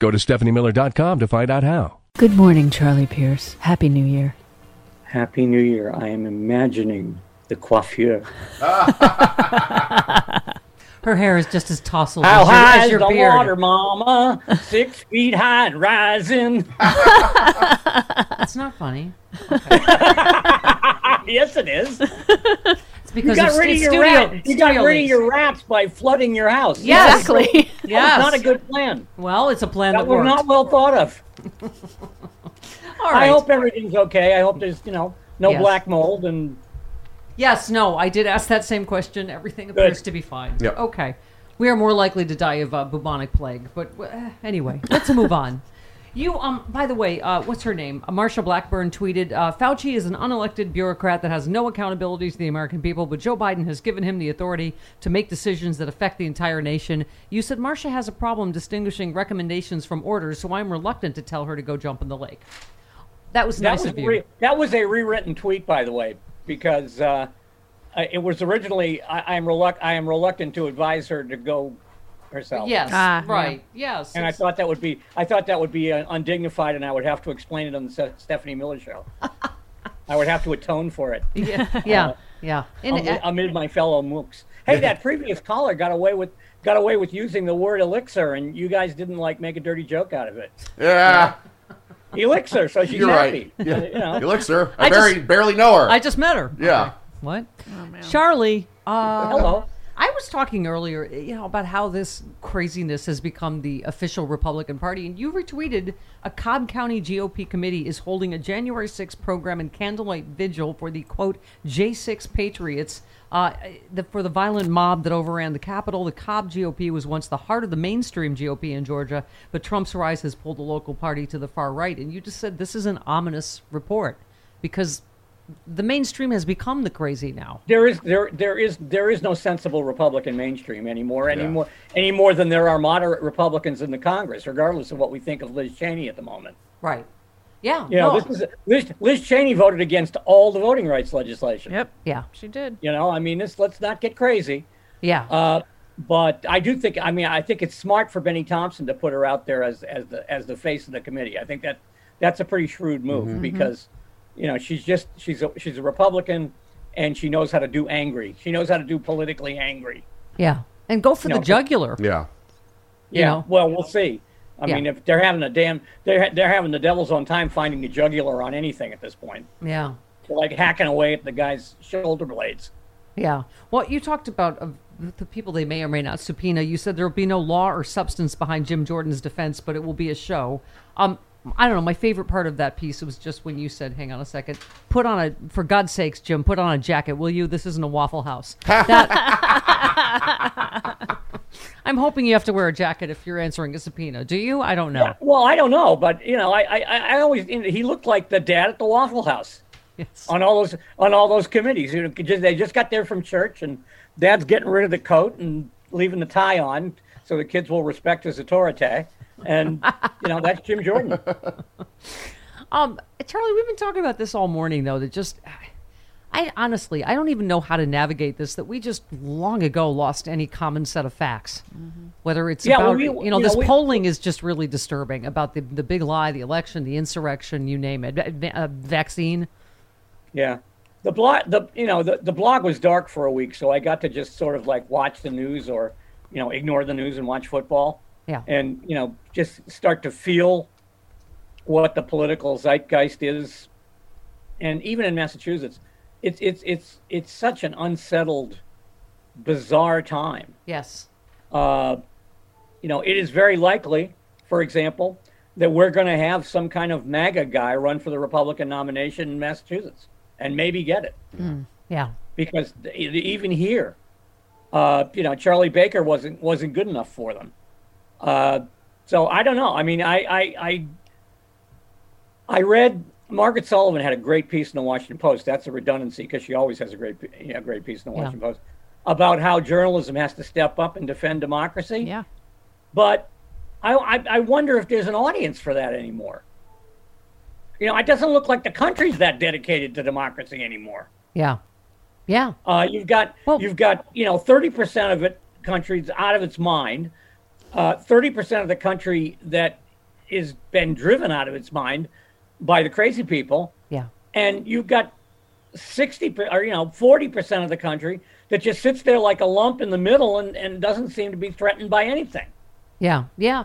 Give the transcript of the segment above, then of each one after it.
Go to StephanieMiller.com to find out how. Good morning, Charlie Pierce. Happy New Year. Happy New Year. I am imagining the coiffure. Her hair is just as tousled How as your, high as is your the beard. water, mama? Six feet high and rising. That's not funny. yes, it is. It's You got of rid of your studio, rap. You got studio rid of your raps by flooding your house. Yes. Exactly. That Yes. not a good plan. Well, it's a plan that, That was not well thought of. All I hope everything's okay. I hope there's, you know, no Yes. black mold and Yes, no, I did ask that same question. Everything appears to be fine. Yep. Okay. We are more likely to die of uh, bubonic plague, but uh, anyway, let's move on. You, um, by the way, uh, what's her name? Uh, Marsha Blackburn tweeted, uh, "Fauci is an unelected bureaucrat that has no accountability to the American people, but Joe Biden has given him the authority to make decisions that affect the entire nation." You said Marsha has a problem distinguishing recommendations from orders, so I'm reluctant to tell her to go jump in the lake. That was that nice was of you. re- that was a rewritten tweet, by the way, because uh, uh, it was originally I, I'm reluct I am reluctant to advise her to go herself. yes, Ah, right. Yes. And I thought that would be I thought that would be uh, undignified, and I would have to explain it on the Se- Stephanie Miller show. I would have to atone for it yeah, yeah, yeah. And, amid, uh, amid my fellow mooks. Hey, that previous caller got away with got away with using the word elixir, and you guys didn't like make a dirty joke out of it. Yeah, Elixir, so she's you're happy. right. Yeah. You know. Elixir. I, I just- barely, barely know her. I just met her. yeah. What? Charlie, uh, Hello. I was talking earlier, you know, about how this craziness has become the official Republican Party, and you retweeted a Cobb County GOP committee is holding a January 6th program and candlelight vigil for the quote J6 Patriots. Uh, the, for the violent mob that overran the Capitol, the Cobb GOP was once the heart of the mainstream GOP in Georgia, but Trump's rise has pulled the local party to the far right. And you just said this is an ominous report because the mainstream has become the crazy now. there is there there is there is no sensible Republican mainstream anymore anymore any more than there are moderate Republicans in the Congress, regardless of what we think of Liz Cheney at the moment. Right. Yeah. You know, no. this is Liz, Liz Cheney voted against all the voting rights legislation. Yep. yeah. She did. You know, I mean, this let's not get crazy. Yeah. Uh, but I do think, I mean, I think it's smart for Bennie Thompson to put her out there as as the as the face of the committee. I think that that's a pretty shrewd move because, you know, she's just she's a she's a Republican, and she knows how to do angry. She knows how to do politically angry. yeah. And go for you the know, jugular. Yeah. You Yeah. know? Well, we'll see. I Yeah. mean, if they're having a damn, they're they're having the devil's on time finding the jugular on anything at this point. Yeah. They're like hacking away at the guy's shoulder blades. Yeah. Well, you talked about uh, the people they may or may not subpoena. You said there will be no law or substance behind Jim Jordan's defense, but it will be a show. Um, I don't know. My favorite part of that piece was just when you said, "Hang on a second, put on a for God's sakes, Jim, put on a jacket, will you? This isn't a Waffle House." That- I'm hoping you have to wear a jacket if you're answering a subpoena. Do you? I don't know. Well, I don't know, but you know, I I, I always he looked like the dad at the Waffle House Yes. on all those on all those committees. You know, just, they just got there from church, and Dad's getting rid of the coat and leaving the tie on, so the kids will respect his authority. And, you know, that's Jim Jordan. Um, Charlie, we've been talking about this all morning, though. That just, I honestly, I don't even know how to navigate this. That we just long ago lost any common set of facts. Whether it's Yeah, well, about, we- you know, you know, this we- polling is just really disturbing about the the big lie, the election, the insurrection, you name it, Va- uh, vaccine. Yeah. The blog, the you know, the, the blog was dark for a week, so I got to just sort of like watch the news or, you know, ignore the news and watch football. Yeah. And, you know, just start to feel what the political zeitgeist is. And even in Massachusetts, it's it's it's it's such an unsettled, bizarre time. Yes. Uh, you know, it is very likely, for example, that we're going to have some kind of MAGA guy run for the Republican nomination in Massachusetts and maybe get it. Yeah. Because even here, uh, you know, Charlie Baker wasn't wasn't good enough for them. Uh, so I don't know. I mean, I I I, I read Margaret Sullivan had a great piece in the Washington Post. That's a redundancy because she always has a great you know, great piece in the Yeah. Washington Post about how journalism has to step up and defend democracy. Yeah. But I, I, I wonder if there's an audience for that anymore. You know, it doesn't look like the country's that dedicated to democracy anymore. Yeah. Yeah. Uh, you've got Well- you've got you know thirty percent of it country's out of its mind. Uh, Thirty percent of the country that is been driven out of its mind by the crazy people, Yeah. and you've got sixty or you know forty percent of the country that just sits there like a lump in the middle and, and doesn't seem to be threatened by anything. Yeah, yeah.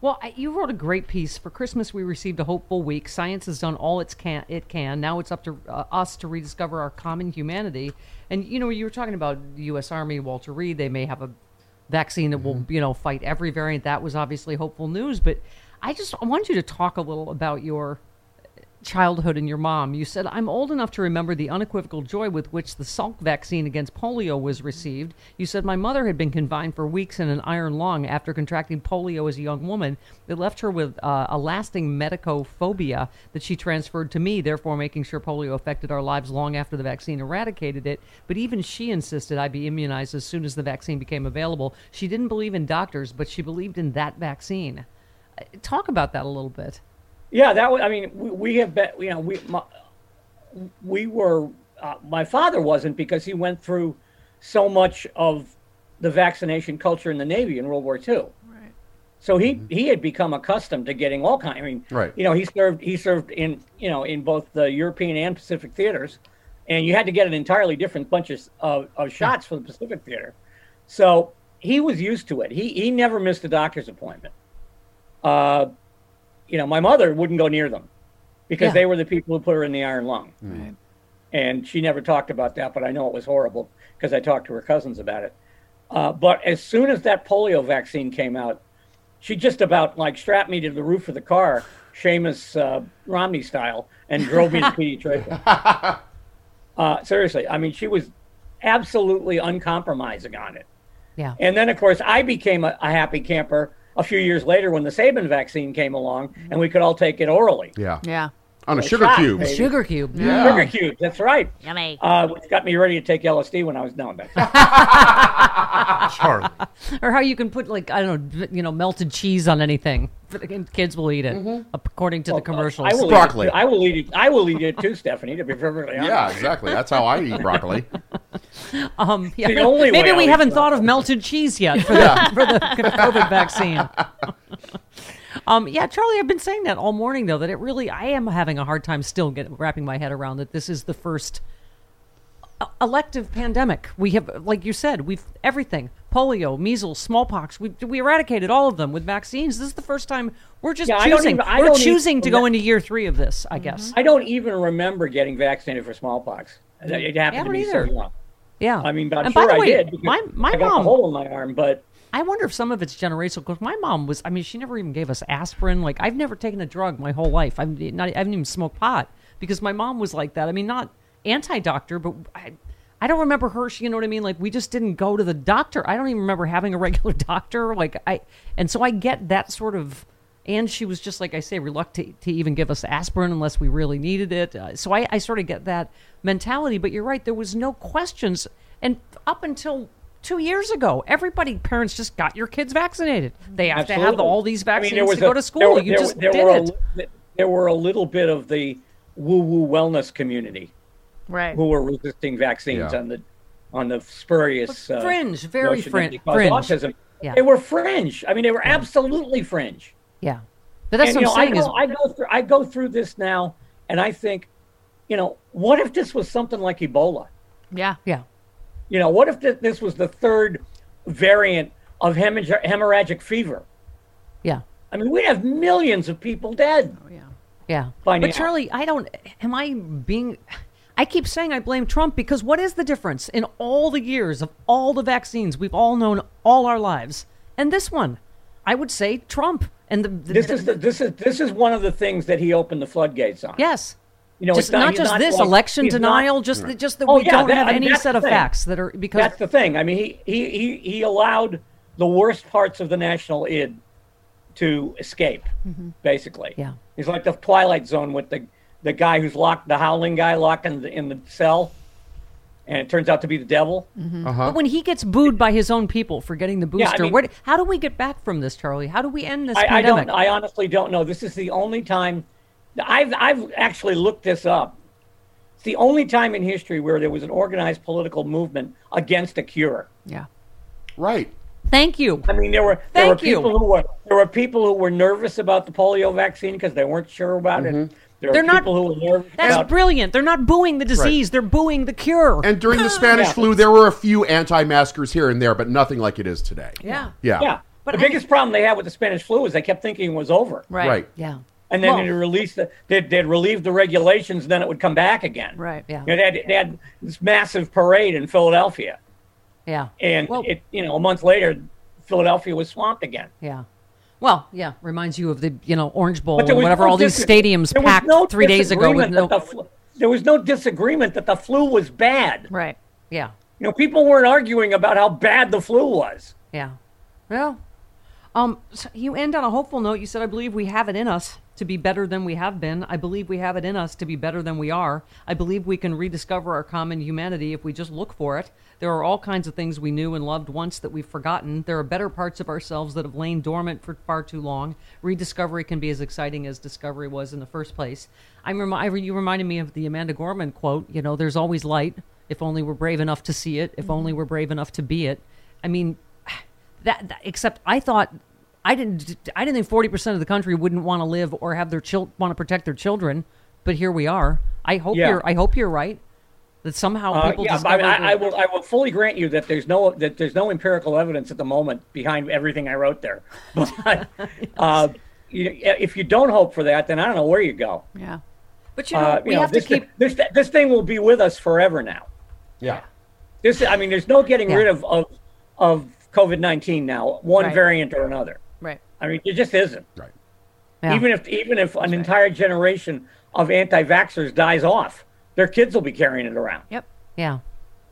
Well, I- you wrote a great piece. For Christmas, we received a hopeful week. Science has done all its can, it can. Now it's up to uh, us to rediscover our common humanity. And, you know, you were talking about the U.S. Army, Walter Reed. They may have a vaccine that will, you know, fight every variant. That was obviously hopeful news. But I just I want you to talk a little about your childhood and your mom. You said, I'm old enough to remember the unequivocal joy with which the Salk vaccine against polio was received. You said, My mother had been confined for weeks in an iron lung after contracting polio as a young woman. It left her with uh, a lasting medicophobia that she transferred to me, therefore making sure polio affected our lives long after the vaccine eradicated it. But even she insisted I be immunized as soon as the vaccine became available. She didn't believe in doctors, but she believed in that vaccine. Uh, Talk about that a little bit. Yeah, that was. I mean, we, we have been. You know, we my, we were. Uh, my father wasn't because he went through so much of the vaccination culture in the Navy in World War II. Right. So he he had become accustomed to getting all kind. I mean, Right. You know, he served he served in you know in both the European and Pacific theaters, and you had to get an entirely different bunch of of, of shots for the Pacific theater. So he was used to it. He he never missed a doctor's appointment. Uh, you know, my mother wouldn't go near them because Yeah. they were the people who put her in the iron lung. And she never talked about that, but I know it was horrible because I talked to her cousins about it. Uh, but as soon as that polio vaccine came out, she just about like strapped me to the roof of the car, Seamus uh, Romney style, and drove me to pediatrician. uh, seriously, I mean, she was absolutely uncompromising on it. Yeah. And then, of course, I became a, a happy camper a few years later when the Sabin vaccine came along and we could all take it orally. Yeah. Yeah. On a A sugar shot, cube. baby. Sugar cube. Yeah. Sugar cube. That's right. Yummy. Uh, which got me ready to take LSD when I was no. That's Charlie. Or how you can put like I don't know, you know, melted cheese on anything, kids will eat it according to the commercials. I will Broccoli. Eat it, too. I will eat it. I will eat it too, Stephanie. To be perfectly honest. Yeah, exactly. That's how I eat broccoli. Um, yeah, the only maybe way we haven't thought of melted cheese yet for the for the COVID vaccine. Um, yeah, Charlie, I've been saying that all morning though that it really I am having a hard time still get, wrapping my head around that this is the first uh, elective pandemic. We have, like you said, we've everything polio, measles, smallpox. We we eradicated all of them with vaccines. This is the first time we're just Yeah, I don't choosing. even- I we're don't even- choosing to go into year three of this. I guess. I don't even remember getting vaccinated for smallpox. It happened Yeah, to don't either. so young. Yeah. I mean, I'm and sure by the I way, did. my my I got mom a hole in my arm, but I wonder if some of it's generational because my mom was, I mean, she never even gave us aspirin. Like, I've never taken a drug my whole life. I'm not, I haven't even smoked pot because my mom was like that. I mean, not anti doctor, but I, I don't remember her. She, you know what I mean? Like, we just didn't go to the doctor. I don't even remember having a regular doctor. Like, I, and so I get that sort of, and she was just, like I say, reluctant to even give us aspirin unless we really needed it. Uh, so I, I sort of get that mentality. But you're right. There was no questions. And up until two years ago, everybody, parents just got your kids vaccinated. They have to have all these I mean, vaccines there was to go to school. there were- you there just there did were a it. li- there were a little bit of the woo-woo wellness community Right. who were resisting vaccines Yeah. on the on the spurious uh, Fringe, very notion that frin- they fringe. autism. Yeah. They were fringe. I mean, they were absolutely fringe. Yeah. But that's and, what I'm saying I is go, I go through I go through this now, and I think, you know, what if this was something like Ebola? Yeah. yeah. You know, what if th- this was the third variant of hemorrhag- hemorrhagic fever? Yeah. I mean, we'd have millions of people dead. Oh, yeah. Yeah. By but now. Charlie, I don't am I being I keep saying I blame Trump because what is the difference in all the years of all the vaccines we've all known all our lives and this one? I would say Trump. And the, the- This is the, this is this is one of the things that he opened the floodgates on. Yes. You know, just it's not, he's just this like- election he's not- denial, just just that Oh, we yeah, don't that- have I mean, any set of thing. facts that are because That's the thing. I mean, he he he he allowed the worst parts of the national id to escape, mm-hmm. basically. Yeah. He's like the Twilight Zone with the the guy who's locked, the howling guy locked in the in the cell, and it turns out to be the devil. Mm-hmm. Uh-huh. But when he gets booed by his own people for getting the booster, Yeah, I booster, mean- where, how do we get back from this, Charlie? How do we end this I, I pandemic? don't. I honestly don't know. This is the only time. I've I've actually looked this up. It's the only time in history where there was an organized political movement against a cure. Yeah. Right. Thank you. I mean, there were there were Thank you. people who were there were people who were nervous about the polio vaccine because they weren't sure about it. Mm-hmm. There They're are not- people who were That's about. brilliant. They're not booing the disease; they're booing the cure. And during the Spanish Yeah. flu, there were a few anti-maskers here and there, but nothing like it is today. yeah, Yeah. yeah, But the biggest problem they had with the Spanish flu is they kept thinking it was over, Right. Right. yeah, and then Well- they released the, they'd, they'd relieve the regulations, and then it would come back again. Right. Yeah. You know, they, had, they had this massive parade in Philadelphia, yeah. and well, it you know a month later, Philadelphia was swamped again. yeah. Well, yeah. Reminds you of the you know Orange Bowl and whatever no all these stadiums packed no three days ago with no. the flu- there was no disagreement that the flu was bad. Right. Yeah, You know, people weren't arguing about how bad the flu was. yeah. Well, um, so you end on a hopeful note. You said, "I believe we have it in us to be better than we have been. I believe we have it in us to be better than we are. I believe we can rediscover our common humanity if we just look for it. There are all kinds of things we knew and loved once that we've forgotten. There are better parts of ourselves that have lain dormant for far too long. Rediscovery can be as exciting as discovery was in the first place. I'm remi- you reminded me of the Amanda Gorman quote. You know, there's always light if only we're brave enough to see it. If only we're brave enough to be it. I mean, that, that except I thought I didn't I didn't think forty percent of the country wouldn't want to live or have their chil- want to protect their children, but here we are. I hope Yeah. you're I hope you're right that somehow Uh, people yeah, but discover I, I, I will. I will fully grant you that there's no that there's no empirical evidence at the moment behind everything I wrote there. But uh, you, if you don't hope for that, then I don't know where you go. Yeah. But you know Uh, we you know, have this, to keep this this thing will be with us forever now. Yeah. This, I mean, there's no getting Yeah. rid of of, of COVID nineteen now, one Right. variant or another. Right. I mean, it just isn't. Right. Yeah. Even if even if an entire generation of anti-vaxxers dies off, their kids will be carrying it around. Yep. Yeah.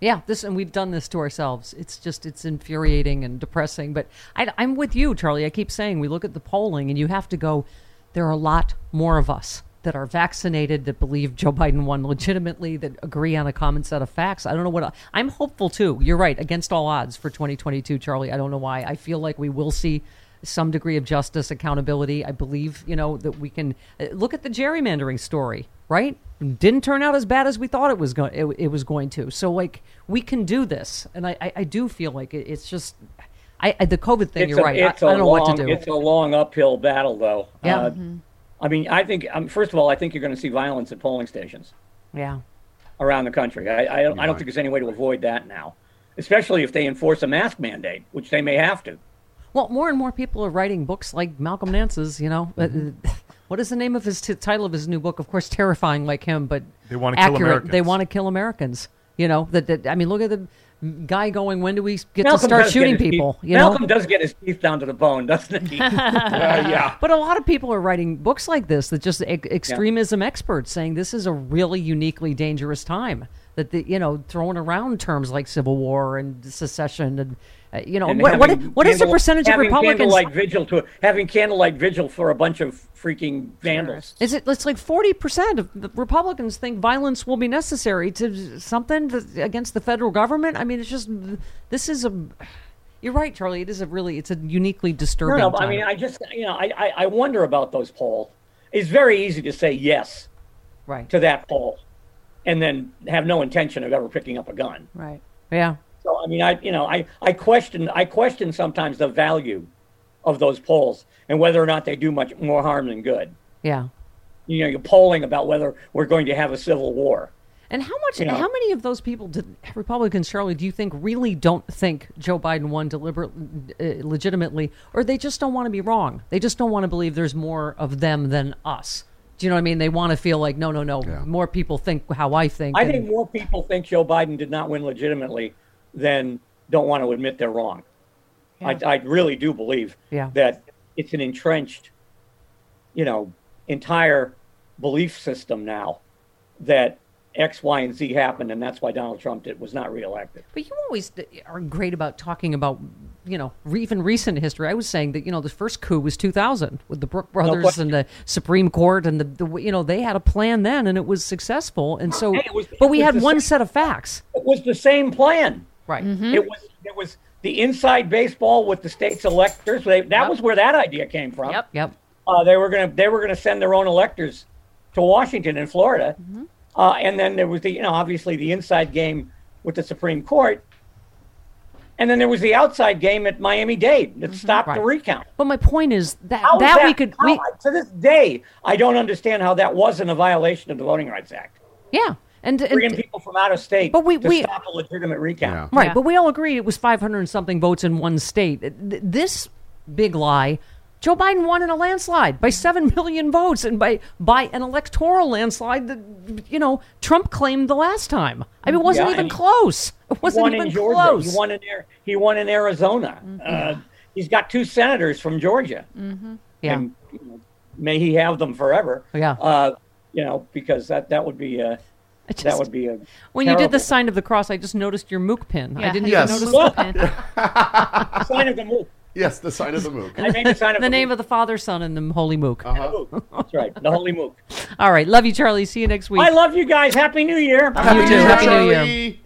Yeah, this and we've done this to ourselves. It's just it's infuriating and depressing. But I, I'm with you, Charlie. I keep saying we look at the polling, and you have to go. There are a lot more of us that are vaccinated, that believe Joe Biden won legitimately, that agree on a common set of facts. I don't know what I'm hopeful too. You're right, against all odds for 2022, Charlie. I don't know why. I feel like we will see some degree of justice, accountability. I believe, you know, that we can uh, look at the gerrymandering story, right? Didn't turn out as bad as we thought it was going. It, it was going to. So, like, we can do this, and I, I, I do feel like it, it's just. I, I the COVID thing. It's you're a, right. I, I don't know what to do. It's a long uphill battle, though. Yeah. Uh, I mean, I think um, first of all, I think you're going to see violence at polling stations yeah. around the country. I, I, don't, I don't think there's any way to avoid that now, especially if they enforce a mask mandate, which they may have to. Well, more and more people are writing books like Malcolm Nance's. You know, uh, mm-hmm. uh, what is the name of his t- title of his new book? Of course, terrifying like him, but They wanna kill accurate. Americans. They want to kill Americans. You know that, that. I mean, look at the guy going. When do we get Malcolm to start shooting his teeth- people? You Malcolm know. does get his teeth down to the bone, doesn't he? Uh, yeah. But a lot of people are writing books like this that just e- extremism experts saying this is a really uniquely dangerous time. That the, you know throwing around terms like civil war and secession and uh, you know And what what, what is the percentage of Republicans? Candlelight vigil to having candlelight vigil for a bunch of freaking vandals. Is it? It's like forty percent of the Republicans think violence will be necessary to something that, against the federal government. I mean, it's just this is a. You're right, Charlie. It is a really it's a uniquely disturbing. no, I time. mean, I just, you know, I, I, I wonder about those polls. It's very easy to say yes right. to that poll and then have no intention of ever picking up a gun. Right. Yeah. So, I mean, I, you know, I, I question, I question sometimes the value of those polls and whether or not they do much more harm than good. Yeah. You know, you're polling about whether we're going to have a civil war. And how much? You know. How many of those people, did, Republicans, Charlie, do you think really don't think Joe Biden won deliberately, uh, legitimately, or they just don't want to be wrong? They just don't want to believe there's more of them than us. Do you know what I mean? They want to feel like no, no, no. Yeah. More people think how I think. I and- think more people think Joe Biden did not win legitimately than don't want to admit they're wrong. I, I really do believe Yeah. that it's an entrenched, you know, entire belief system now that X, Y, and Z happened, and that's why Donald Trump did, was not reelected. But you always are great about talking about, you know, even recent history. I was saying that, you know, the first coup was 2000 with the Brooks Brothers question. and the Supreme Court and the, the, you know, they had a plan then and it was successful. And so, Hey, was- but we had one same- set of facts. It was the same plan. Right. It was it was the inside baseball with the state's electors. They, that was where that idea came from. Yep. Yep. uh, they were going to they were going to send their own electors to Washington and Florida, uh, and then there was the you know obviously the inside game with the Supreme Court, and then there was the outside game at Miami Dade that stopped the recount. But my point is that, How is that, we could, how- we, to this day I don't understand how that wasn't a violation of the Voting Rights Act. yeah. And, Bringing people from out of state But we- to we- stop a legitimate recount. Yeah. Right, Yeah. but we all agreed it was 500 and something votes in one state. This big lie, Joe Biden won in a landslide by 7 million votes and by by an electoral landslide that you know Trump claimed the last time. I mean, it wasn't Yeah, even he- close. It wasn't won even in Georgia. close. He won in he won in Arizona. Uh, he's got two senators from Georgia. yeah. and you know, may he have them forever. Yeah. Uh, you know, because that that would be uh, I just- that would be a when you did the sign of the cross, I just noticed your mook pin. I didn't Yes. even notice the, man. sign of the mook. Yes, the sign of the mook. I made the sign of the name mook. of the Father, Son, and the Holy Mook. Uh-huh. Mook. That's right, the holy mook. All right, love you, Charlie. See you next week. I love you guys. Happy New Year. You too. Happy New Year. Charlie.